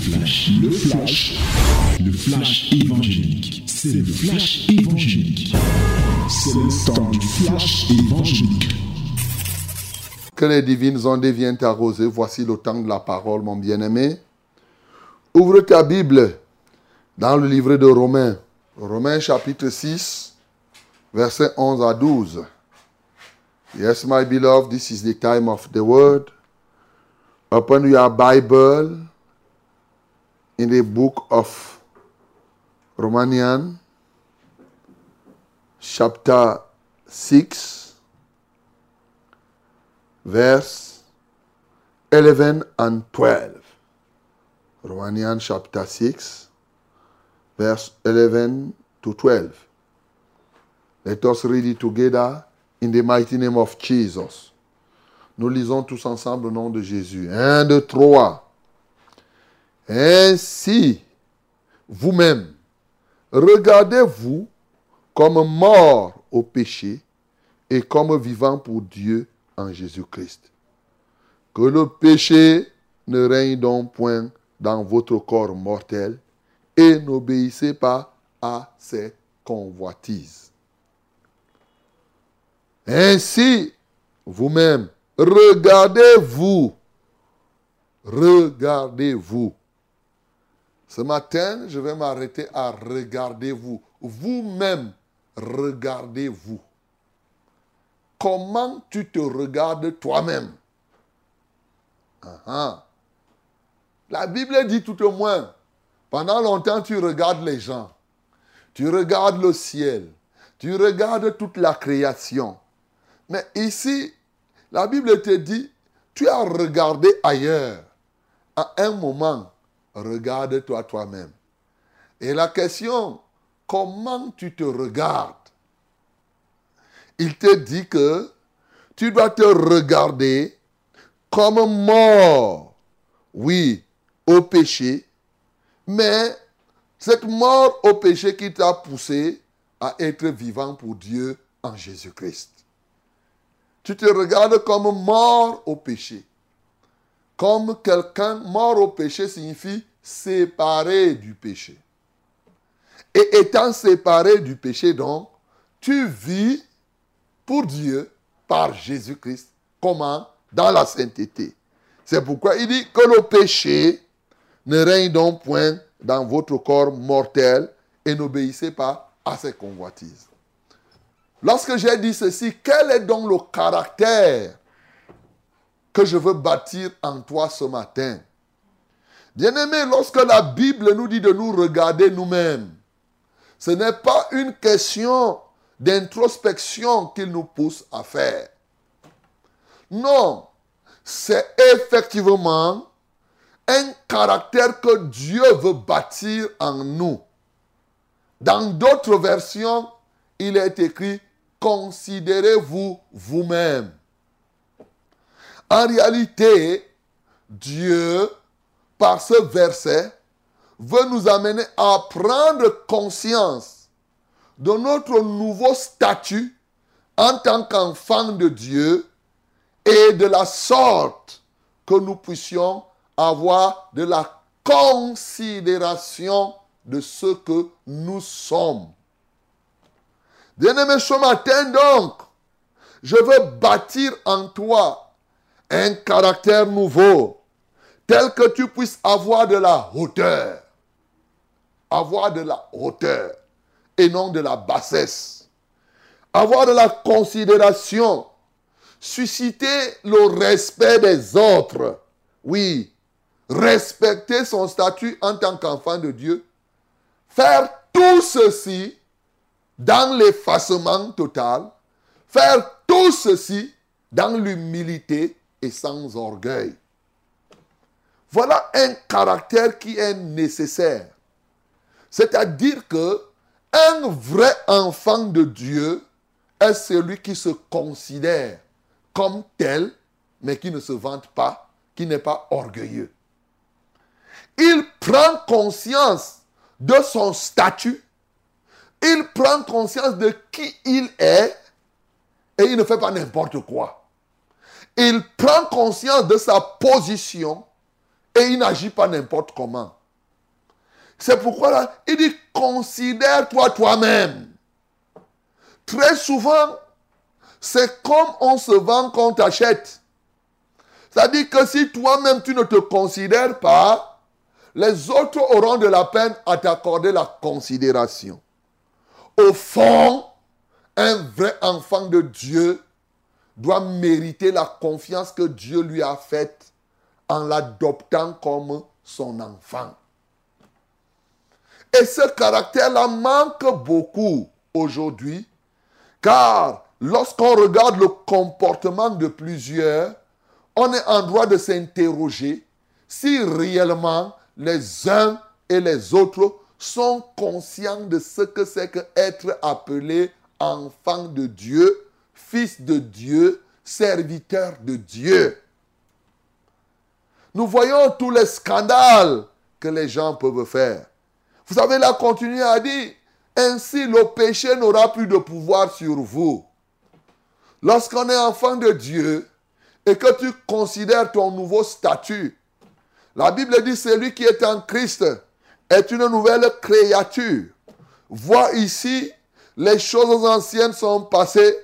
flash, le flash, le flash évangélique. C'est le flash évangélique. C'est le temps du flash évangélique. Que les divines ondes viennent t'arroser. Voici le temps de la parole, mon bien-aimé. Ouvre ta Bible dans le livre de Romains. Romains chapitre 6, versets 11 à 12. Yes, my beloved, this is the time of the word. Open your Bible in the book of Romanian, chapter 6, verse 11 and 12. Romanian chapter 6, verse 11 to 12. Let us read it together in the mighty name of Jesus. Nous lisons tous ensemble au nom de Jésus. Un, deux, trois. Ainsi, vous-même, regardez-vous comme mort au péché et comme vivant pour Dieu en Jésus-Christ. Que le péché ne règne donc point dans votre corps mortel et n'obéissez pas à ses convoitises. Ainsi, vous-même, regardez-vous. Regardez-vous. Ce matin, je vais m'arrêter à regardez-vous. Vous-même, regardez-vous. Comment tu te regardes toi-même? La Bible dit tout au moins, pendant longtemps tu regardes les gens, tu regardes le ciel, tu regardes toute la création. Mais ici, la Bible te dit, tu as regardé ailleurs. À un moment, regarde-toi toi-même. Et la question, comment tu te regardes? Il te dit que tu dois te regarder comme mort, oui, au péché, mais cette mort au péché qui t'a poussé à être vivant pour Dieu en Jésus-Christ. Tu te regardes comme mort au péché. Comme quelqu'un mort au péché signifie séparé du péché. Et étant séparé du péché, donc, tu vis pour Dieu par Jésus-Christ. Comment? Dans la sainteté. C'est pourquoi il dit que le péché ne règne donc point dans votre corps mortel et n'obéissez pas à ses convoitises. Lorsque j'ai dit ceci, quel est donc le caractère que je veux bâtir en toi ce matin Bien-aimé, lorsque la Bible nous dit de nous regarder nous-mêmes, ce n'est pas une question d'introspection qu'il nous pousse à faire. Non, c'est effectivement un caractère que Dieu veut bâtir en nous. Dans d'autres versions, il est écrit, considérez-vous vous-même. En réalité, Dieu, par ce verset, veut nous amener à prendre conscience de notre nouveau statut en tant qu'enfant de Dieu et de la sorte que nous puissions avoir de la considération de ce que nous sommes. Bien-aimé, ce matin donc, je veux bâtir en toi un caractère nouveau, tel que tu puisses avoir de la hauteur. Avoir de la hauteur et non de la bassesse. Avoir de la considération. Susciter le respect des autres. Oui, respecter son statut en tant qu'enfant de Dieu. Faire tout ceci dans l'effacement total. Faire tout ceci dans l'humilité et sans orgueil. Voilà un caractère qui est nécessaire. C'est-à-dire que un vrai enfant de Dieu est celui qui se considère comme tel, mais qui ne se vante pas, qui n'est pas orgueilleux. Il prend conscience de son statut, il prend conscience de qui il est et il ne fait pas n'importe quoi. Il prend conscience de sa position Et il n'agit pas n'importe comment. C'est pourquoi là, il dit, considère-toi toi-même. Très souvent, c'est comme on se vend qu'on t'achète. C'est-à-dire que si toi-même tu ne te considères pas, les autres auront de la peine à t'accorder la considération. Au fond, un vrai enfant de Dieu doit mériter la confiance que Dieu lui a faite en l'adoptant comme son enfant. Et ce caractère-là manque beaucoup aujourd'hui, car lorsqu'on regarde le comportement de plusieurs, on est en droit de s'interroger si réellement les uns et les autres sont conscients de ce que c'est que être appelé enfant de Dieu, fils de Dieu, serviteur de Dieu. Nous voyons tous les scandales que les gens peuvent faire. Vous savez, là, continuer à dire, ainsi le péché n'aura plus de pouvoir sur vous. Lorsqu'on est enfant de Dieu et que tu considères ton nouveau statut, la Bible dit celui qui est en Christ est une nouvelle créature. Vois ici, les choses anciennes sont passées,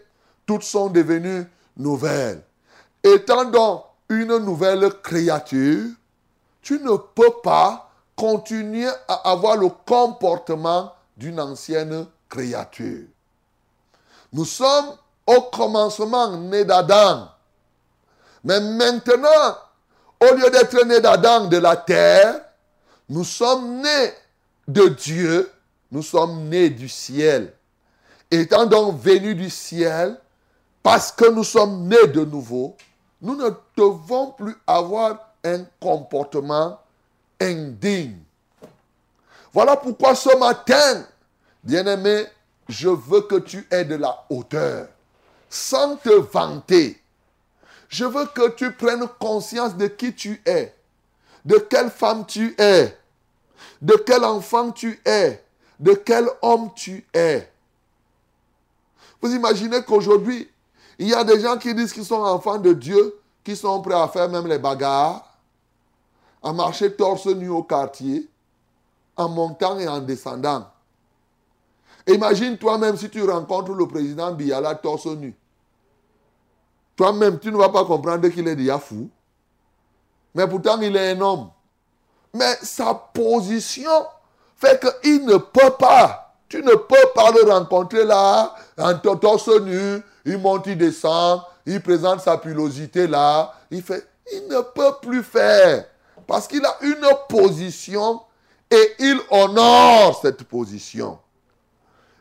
toutes sont devenues nouvelles. Étant donc une nouvelle créature, tu ne peux pas continuer à avoir le comportement d'une ancienne créature. Nous sommes au commencement nés d'Adam. Mais maintenant, au lieu d'être nés d'Adam de la terre, nous sommes nés de Dieu, nous sommes nés du ciel. Étant donc venus du ciel, parce que nous sommes nés de nouveau, nous ne devons plus avoir un comportement indigne. Voilà pourquoi ce matin, bien-aimé, je veux que tu aies de la hauteur, sans te vanter. Je veux que tu prennes conscience de qui tu es, de quelle femme tu es, de quel enfant tu es, de quel homme tu es. Vous imaginez qu'aujourd'hui, il y a des gens qui disent qu'ils sont enfants de Dieu, qui sont prêts à faire même les bagarres, à marcher torse nu au quartier, en montant et en descendant. Imagine toi-même si tu rencontres le président Biala torse nu. Toi-même, tu ne vas pas comprendre qu'il est déjà fou. Mais pourtant, il est un homme. Mais sa position fait qu'il ne peut pas. Tu ne peux pas le rencontrer là, en torse nu, il monte, il descend, il présente sa pilosité là, il fait, il ne peut plus faire. Parce qu'il a une position et il honore cette position.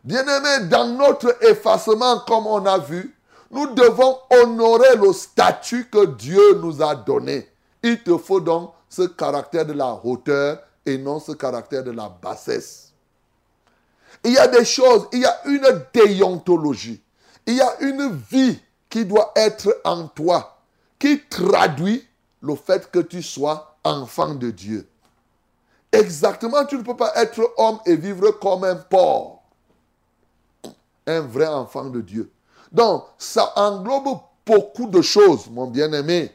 Bien-aimé, dans notre effacement, comme on a vu, nous devons honorer le statut que Dieu nous a donné. Il te faut donc ce caractère de la hauteur et non ce caractère de la bassesse. Il y a des choses, il y a une déontologie, il y a une vie qui doit être en toi, qui traduit le fait que tu sois enfant de Dieu. Exactement, tu ne peux pas être homme et vivre comme un porc. Un vrai enfant de Dieu. Donc, ça englobe beaucoup de choses, mon bien-aimé.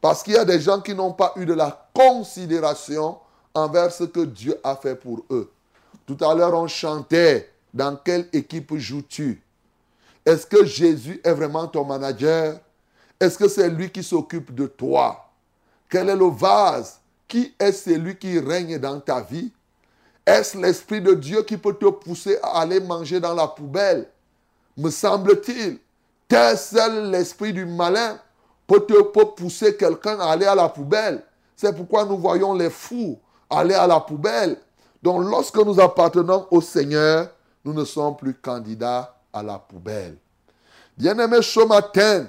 Parce qu'il y a des gens qui n'ont pas eu de la considération envers ce que Dieu a fait pour eux. Tout à l'heure, on chantait, dans quelle équipe joues-tu? Est-ce que Jésus est vraiment ton manager? Est-ce que c'est lui qui s'occupe de toi? Quel est le vase? Qui est celui qui règne dans ta vie? Est-ce l'Esprit de Dieu qui peut te pousser à aller manger dans la poubelle? Me semble-t-il, tel seul l'esprit du malin peut te pousser quelqu'un à aller à la poubelle. C'est pourquoi nous voyons les fous aller à la poubelle. Donc lorsque nous appartenons au Seigneur, nous ne sommes plus candidats la poubelle. Bien-aimé, ce matin,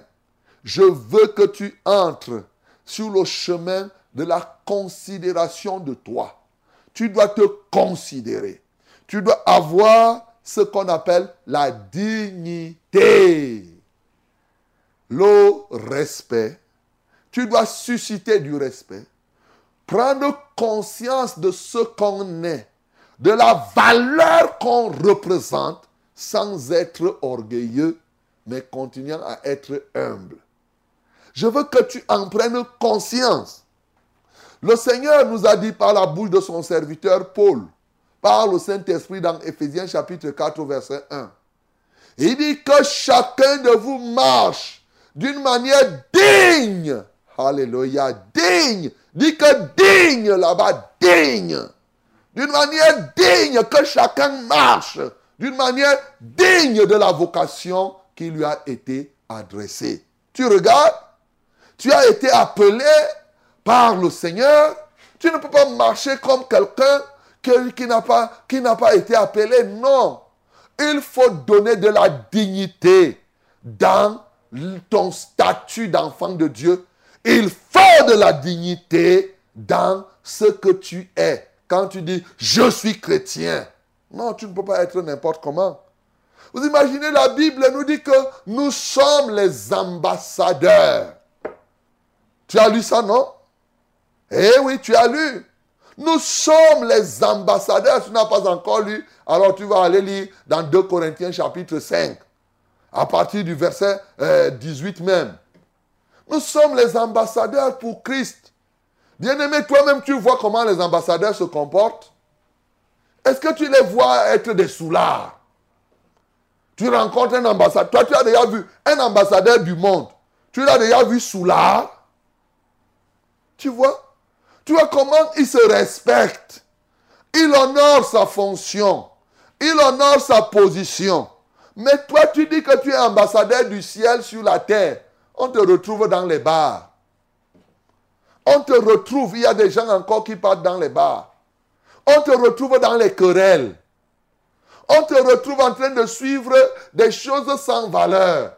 je veux que tu entres sur le chemin de la considération de toi. Tu dois te considérer. Tu dois avoir ce qu'on appelle la dignité, le respect. Tu dois susciter du respect prendre conscience de ce qu'on est, de la valeur qu'on représente, sans être orgueilleux, mais continuant à être humble. Je veux que tu en prennes conscience. Le Seigneur nous a dit par la bouche de son serviteur Paul, par le Saint-Esprit dans Éphésiens chapitre 4 verset 1. Il dit que chacun de vous marche d'une manière digne. Alléluia, digne. Dit que digne là-bas, digne. D'une manière digne, que chacun marche d'une manière digne de la vocation qui lui a été adressée. Tu regardes, tu as été appelé par le Seigneur. Tu ne peux pas marcher comme quelqu'un qui n'a pas, été appelé. Non. Il faut donner de la dignité dans ton statut d'enfant de Dieu. Il faut de la dignité dans ce que tu es. Quand tu dis je suis chrétien. Non, tu ne peux pas être n'importe comment. Vous imaginez, la Bible nous dit que nous sommes les ambassadeurs. Tu as lu ça, non? Eh oui, tu as lu. Nous sommes les ambassadeurs. Tu n'as pas encore lu, alors tu vas aller lire dans 2 Corinthiens chapitre 5, à partir du verset 18 euh, même. Nous sommes les ambassadeurs pour Christ. Bien-aimé, toi-même, tu vois comment les ambassadeurs se comportent. Est-ce que tu les vois être des soulards? Tu rencontres un ambassadeur. Toi, tu as déjà vu un ambassadeur du monde. Tu l'as déjà vu soulard. Tu vois? Tu vois comment il se respecte. Il honore sa fonction. Il honore sa position. Mais toi, tu dis que tu es ambassadeur du ciel sur la terre. On te retrouve dans les bars. On te retrouve, il y a des gens encore qui partent dans les bars. On te retrouve dans les querelles. On te retrouve en train de suivre des choses sans valeur.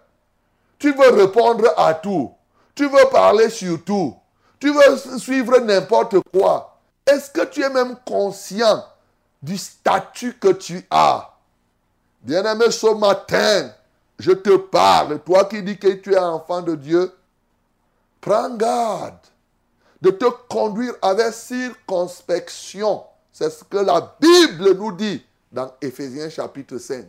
Tu veux répondre à tout. Tu veux parler sur tout. Tu veux suivre n'importe quoi. Est-ce que tu es même conscient du statut que tu as? Bien-aimé, ce matin, je te parle. Toi qui dis que tu es enfant de Dieu, prends garde de te conduire avec circonspection c'est ce que la Bible nous dit dans Éphésiens chapitre 5.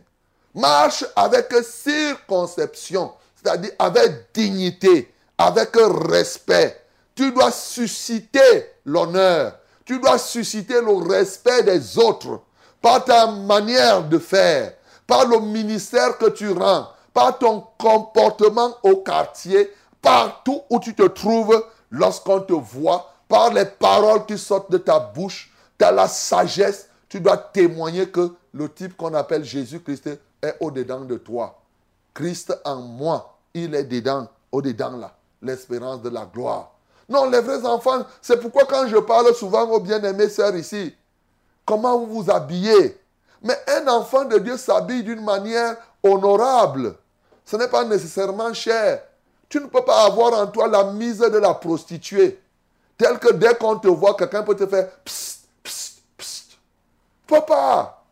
Marche avec circonception, c'est-à-dire avec dignité, avec respect. Tu dois susciter l'honneur. Tu dois susciter le respect des autres par ta manière de faire, par le ministère que tu rends, par ton comportement au quartier, partout où tu te trouves lorsqu'on te voit, par les paroles qui sortent de ta bouche, as la sagesse, tu dois témoigner que le type qu'on appelle Jésus-Christ est au-dedans de toi. Christ en moi, il est dedans, au-dedans là, l'espérance de la gloire. Non, les vrais enfants, c'est pourquoi quand je parle souvent aux bien-aimés sœurs ici, comment vous vous habillez? Mais un enfant de Dieu s'habille d'une manière honorable. Ce n'est pas nécessairement cher. Tu ne peux pas avoir en toi la mise de la prostituée. Tel que dès qu'on te voit, quelqu'un peut te faire Papa,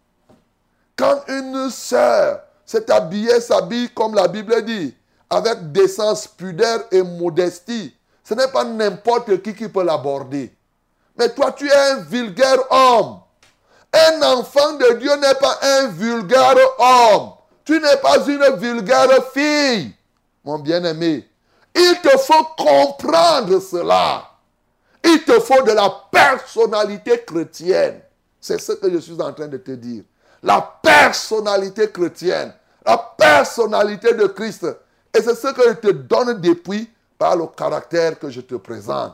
quand une sœur s'est habillée, s'habille comme la Bible dit, avec décence, pudeur et modestie, ce n'est pas n'importe qui qui peut l'aborder. Mais toi, tu es un vulgaire homme. Un enfant de Dieu n'est pas un vulgaire homme. Tu n'es pas une vulgaire fille, mon bien-aimé. Il te faut comprendre cela. Il te faut de la personnalité chrétienne. C'est ce que je suis en train de te dire. La personnalité chrétienne, la personnalité de Christ. Et c'est ce que je te donne depuis par le caractère que je te présente.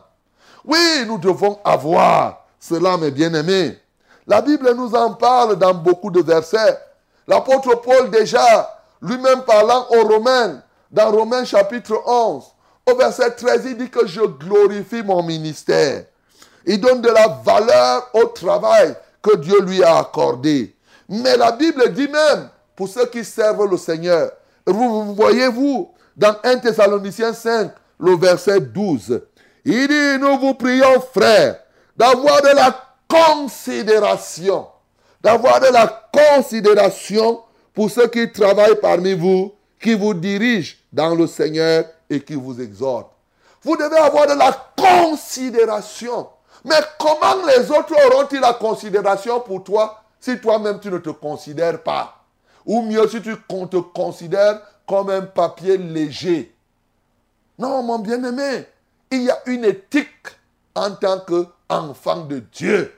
Oui, nous devons avoir cela, mes bien-aimés. La Bible nous en parle dans beaucoup de versets. L'apôtre Paul déjà, lui-même parlant aux Romains, dans Romains chapitre 11, au verset 13, il dit que je glorifie mon ministère. Il donne de la valeur au travail que Dieu lui a accordé. Mais la Bible dit même, pour ceux qui servent le Seigneur, vous, voyez-vous, dans 1 Thessaloniciens 5, le verset 12, il dit, nous vous prions, frères, d'avoir de la considération, d'avoir de la considération pour ceux qui travaillent parmi vous, qui vous dirigent dans le Seigneur et qui vous exhortent. Vous devez avoir de la considération. Mais comment les autres auront-ils la considération pour toi si toi-même tu ne te considères pas? Ou mieux si tu te considères comme un papier léger. Non, mon bien-aimé, il y a une éthique en tant enfant de Dieu.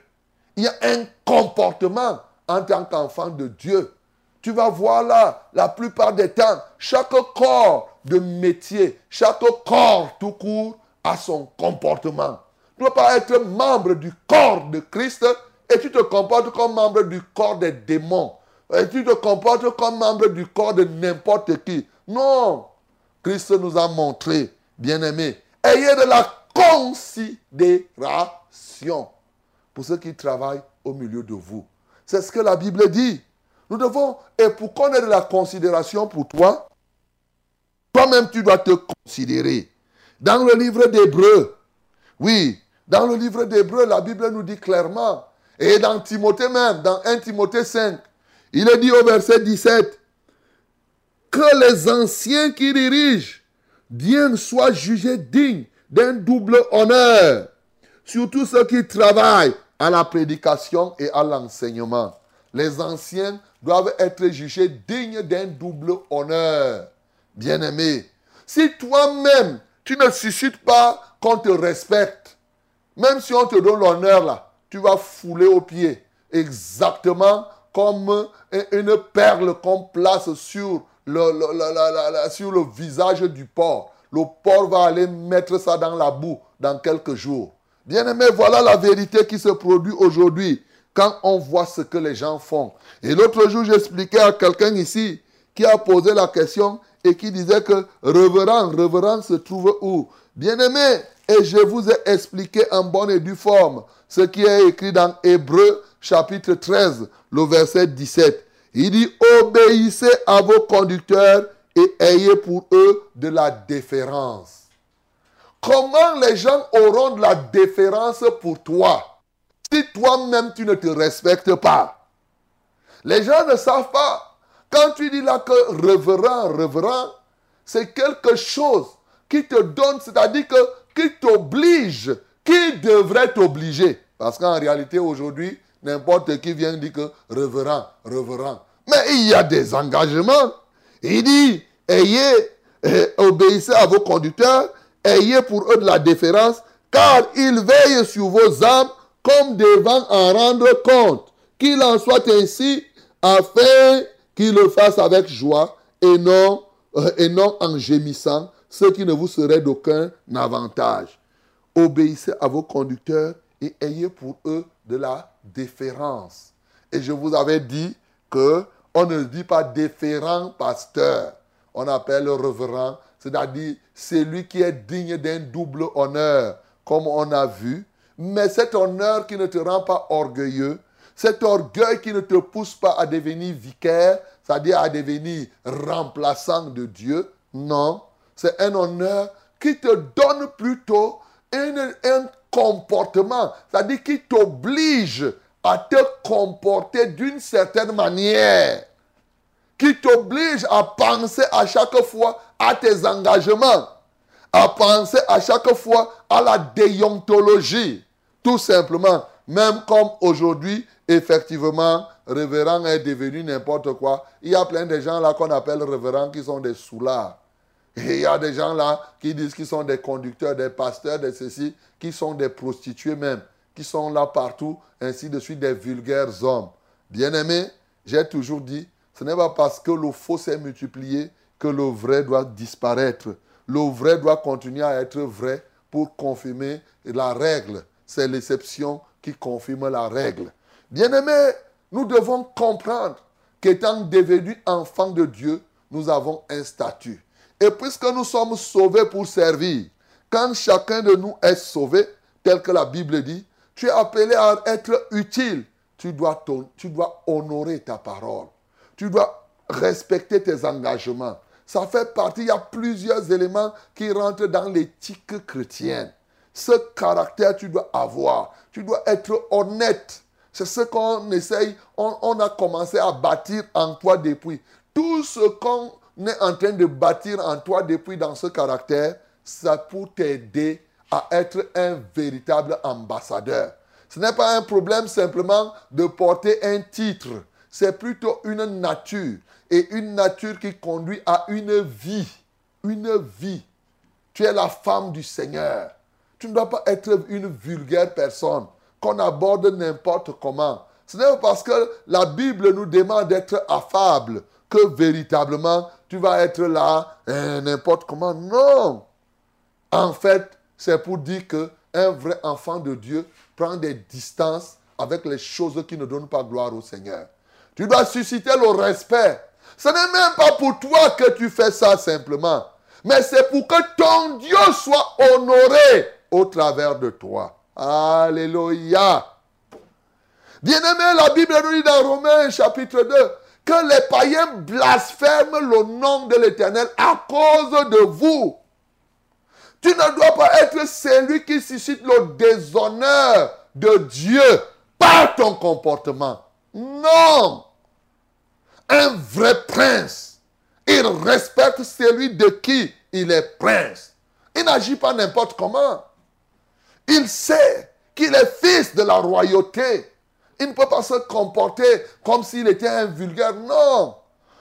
Il y a un comportement en tant qu'enfant de Dieu. Tu vas voir là, la plupart des temps, chaque corps de métier, chaque corps tout court a son comportement. Tu ne peux pas être membre du corps de Christ et tu te comportes comme membre du corps des démons. Et tu te comportes comme membre du corps de n'importe qui. Non. Christ nous a montré, bien-aimés, ayez de la considération pour ceux qui travaillent au milieu de vous. C'est ce que la Bible dit. Nous devons, et pour qu'on ait de la considération pour toi, toi-même tu dois te considérer. Dans le livre d'Hébreu, oui, dans le livre d'Hébreu, la Bible nous dit clairement, et dans Timothée même, dans 1 Timothée 5, il est dit au verset 17, que les anciens qui dirigent bien soient jugés dignes d'un double honneur, surtout ceux qui travaillent à la prédication et à l'enseignement. Les anciens doivent être jugés dignes d'un double honneur. Bien-aimé, si toi-même, tu ne suscites pas qu'on te respecte, même si on te donne l'honneur là, tu vas fouler aux pieds. Exactement comme une perle qu'on place sur le, sur le visage du porc. Le porc va aller mettre ça dans la boue dans quelques jours. Bien-aimé, voilà la vérité qui se produit aujourd'hui quand on voit ce que les gens font. Et l'autre jour, j'expliquais à quelqu'un ici qui a posé la question et qui disait que reverend, reverend se trouve où? Bien-aimé, et je vous ai expliqué en bonne et due forme ce qui est écrit dans Hébreu chapitre 13, le verset 17. Il dit, obéissez à vos conducteurs et ayez pour eux de la déférence. Comment les gens auront de la déférence pour toi? Si toi-même tu ne te respectes pas Les gens ne savent pas. Quand tu dis là que reverend, reverend, c'est quelque chose qui te donne, c'est-à-dire que qui t'oblige, qui devrait t'obliger. Parce qu'en réalité, aujourd'hui, n'importe qui vient dire que reverend, reverend. Mais il y a des engagements. Il dit, ayez, eh, obéissez à vos conducteurs, ayez pour eux de la déférence, car ils veillent sur vos âmes comme devant en rendre compte. Qu'il en soit ainsi, afin qu'ils le fassent avec joie et non, euh, et non en gémissant, ce qui ne vous serait d'aucun avantage. Obéissez à vos conducteurs et ayez pour eux de la déférence. Et je vous avais dit que on ne dit pas déférent pasteur. On appelle le reverend, c'est-à-dire celui qui est digne d'un double honneur, comme on a vu. Mais cet honneur qui ne te rend pas orgueilleux, cet orgueil qui ne te pousse pas à devenir vicaire, c'est-à-dire à devenir remplaçant de Dieu, non. C'est un honneur qui te donne plutôt un, un comportement, c'est-à-dire qui t'oblige à te comporter d'une certaine manière, qui t'oblige à penser à chaque fois à tes engagements, à penser à chaque fois à la déontologie, tout simplement. Même comme aujourd'hui, effectivement, révérend est devenu n'importe quoi. Il y a plein de gens là qu'on appelle révérend qui sont des soulards. Il y a des gens là qui disent qu'ils sont des conducteurs, des pasteurs, des ceci, qui sont des prostituées même qui sont là partout, ainsi de suite, des vulgaires hommes. Bien-aimés, j'ai toujours dit, ce n'est pas parce que le faux s'est multiplié que le vrai doit disparaître. Le vrai doit continuer à être vrai pour confirmer la règle. C'est l'exception qui confirme la règle. Bien-aimés, nous devons comprendre qu'étant devenus enfants de Dieu, nous avons un statut. Et puisque nous sommes sauvés pour servir, quand chacun de nous est sauvé, tel que la Bible dit, tu es appelé à être utile. Tu dois, tu dois honorer ta parole. Tu dois respecter tes engagements. Ça fait partie, il y a plusieurs éléments qui rentrent dans l'éthique chrétienne. Ce caractère, tu dois avoir. Tu dois être honnête. C'est ce qu'on essaye, on, on, a commencé à bâtir en toi depuis. Tout ce qu'on est en train de bâtir en toi depuis dans ce caractère, c'est pour t'aider à être un véritable ambassadeur. Ce n'est pas un problème simplement de porter un titre, c'est plutôt une nature et une nature qui conduit à une vie, une vie. Tu es la femme du Seigneur. Tu ne dois pas être une vulgaire personne qu'on aborde n'importe comment. Ce n'est pas parce que la Bible nous demande d'être affable que véritablement tu vas être là hein, n'importe comment. Non. En fait, c'est pour dire que un vrai enfant de Dieu prend des distances avec les choses qui ne donnent pas gloire au Seigneur. Tu dois susciter le respect. Ce n'est même pas pour toi que tu fais ça simplement, mais c'est pour que ton Dieu soit honoré au travers de toi. Alléluia. Bien-aimé, la Bible nous dit dans Romains chapitre 2 que les païens blasphèment le nom de l'Éternel à cause de vous. Tu ne dois pas être celui qui suscite le déshonneur de Dieu par ton comportement. Non. Un vrai prince, il respecte celui de qui il est prince. Il n'agit pas n'importe comment. Il sait qu'il est fils de la royauté. Il ne peut pas se comporter comme s'il était un vulgaire. Non.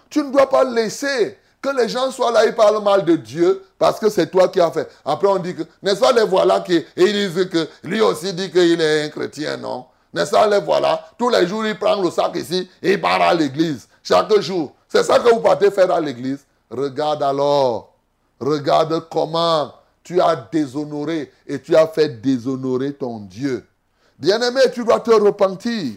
Tu ne dois pas laisser que les gens soient là, ils parlent mal de Dieu parce que c'est toi qui as fait. Après, on dit que, n'est-ce pas les voilà qui ils disent que lui aussi dit qu'il est un chrétien, non? N'est-ce pas les voilà? Tous les jours, il prend le sac ici et il part à l'église. Chaque jour. C'est ça que vous partez faire à l'église. Regarde alors. Regarde comment tu as déshonoré et tu as fait déshonorer ton Dieu. Bien-aimé, tu dois te repentir.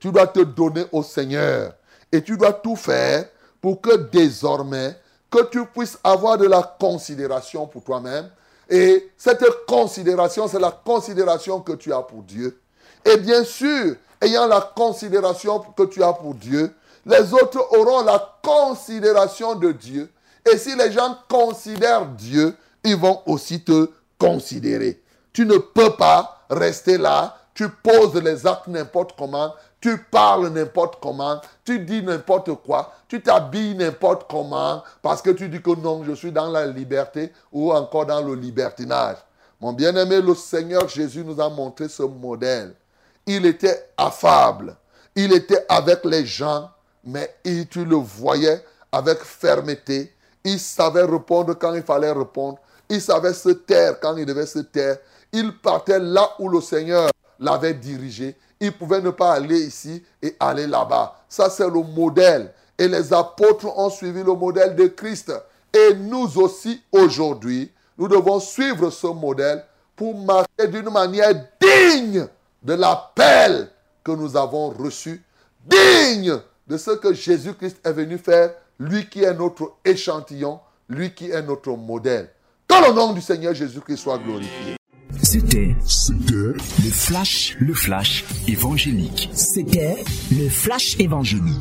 Tu dois te donner au Seigneur. Et tu dois tout faire pour que désormais, que tu puisses avoir de la considération pour toi-même. Et cette considération, c'est la considération que tu as pour Dieu. Et bien sûr, ayant la considération que tu as pour Dieu, les autres auront la considération de Dieu. Et si les gens considèrent Dieu, ils vont aussi te considérer. Tu ne peux pas rester là tu poses les actes n'importe comment, tu parles n'importe comment, tu dis n'importe quoi, tu t'habilles n'importe comment, parce que tu dis que non, je suis dans la liberté ou encore dans le libertinage. Mon bien-aimé, le Seigneur Jésus nous a montré ce modèle. Il était affable, il était avec les gens, mais il, tu le voyais avec fermeté. Il savait répondre quand il fallait répondre. Il savait se taire quand il devait se taire. Il partait là où le Seigneur l'avait dirigé. Il pouvait ne pas aller ici et aller là-bas. Ça, c'est le modèle. Et les apôtres ont suivi le modèle de Christ. Et nous aussi, aujourd'hui, nous devons suivre ce modèle pour marcher d'une manière digne de l'appel que nous avons reçu, digne de ce que Jésus-Christ est venu faire, lui qui est notre échantillon, lui qui est notre modèle. Que le nom du Seigneur Jésus-Christ soit glorifié. C'était le flash, le flash évangélique. C'était le flash évangélique.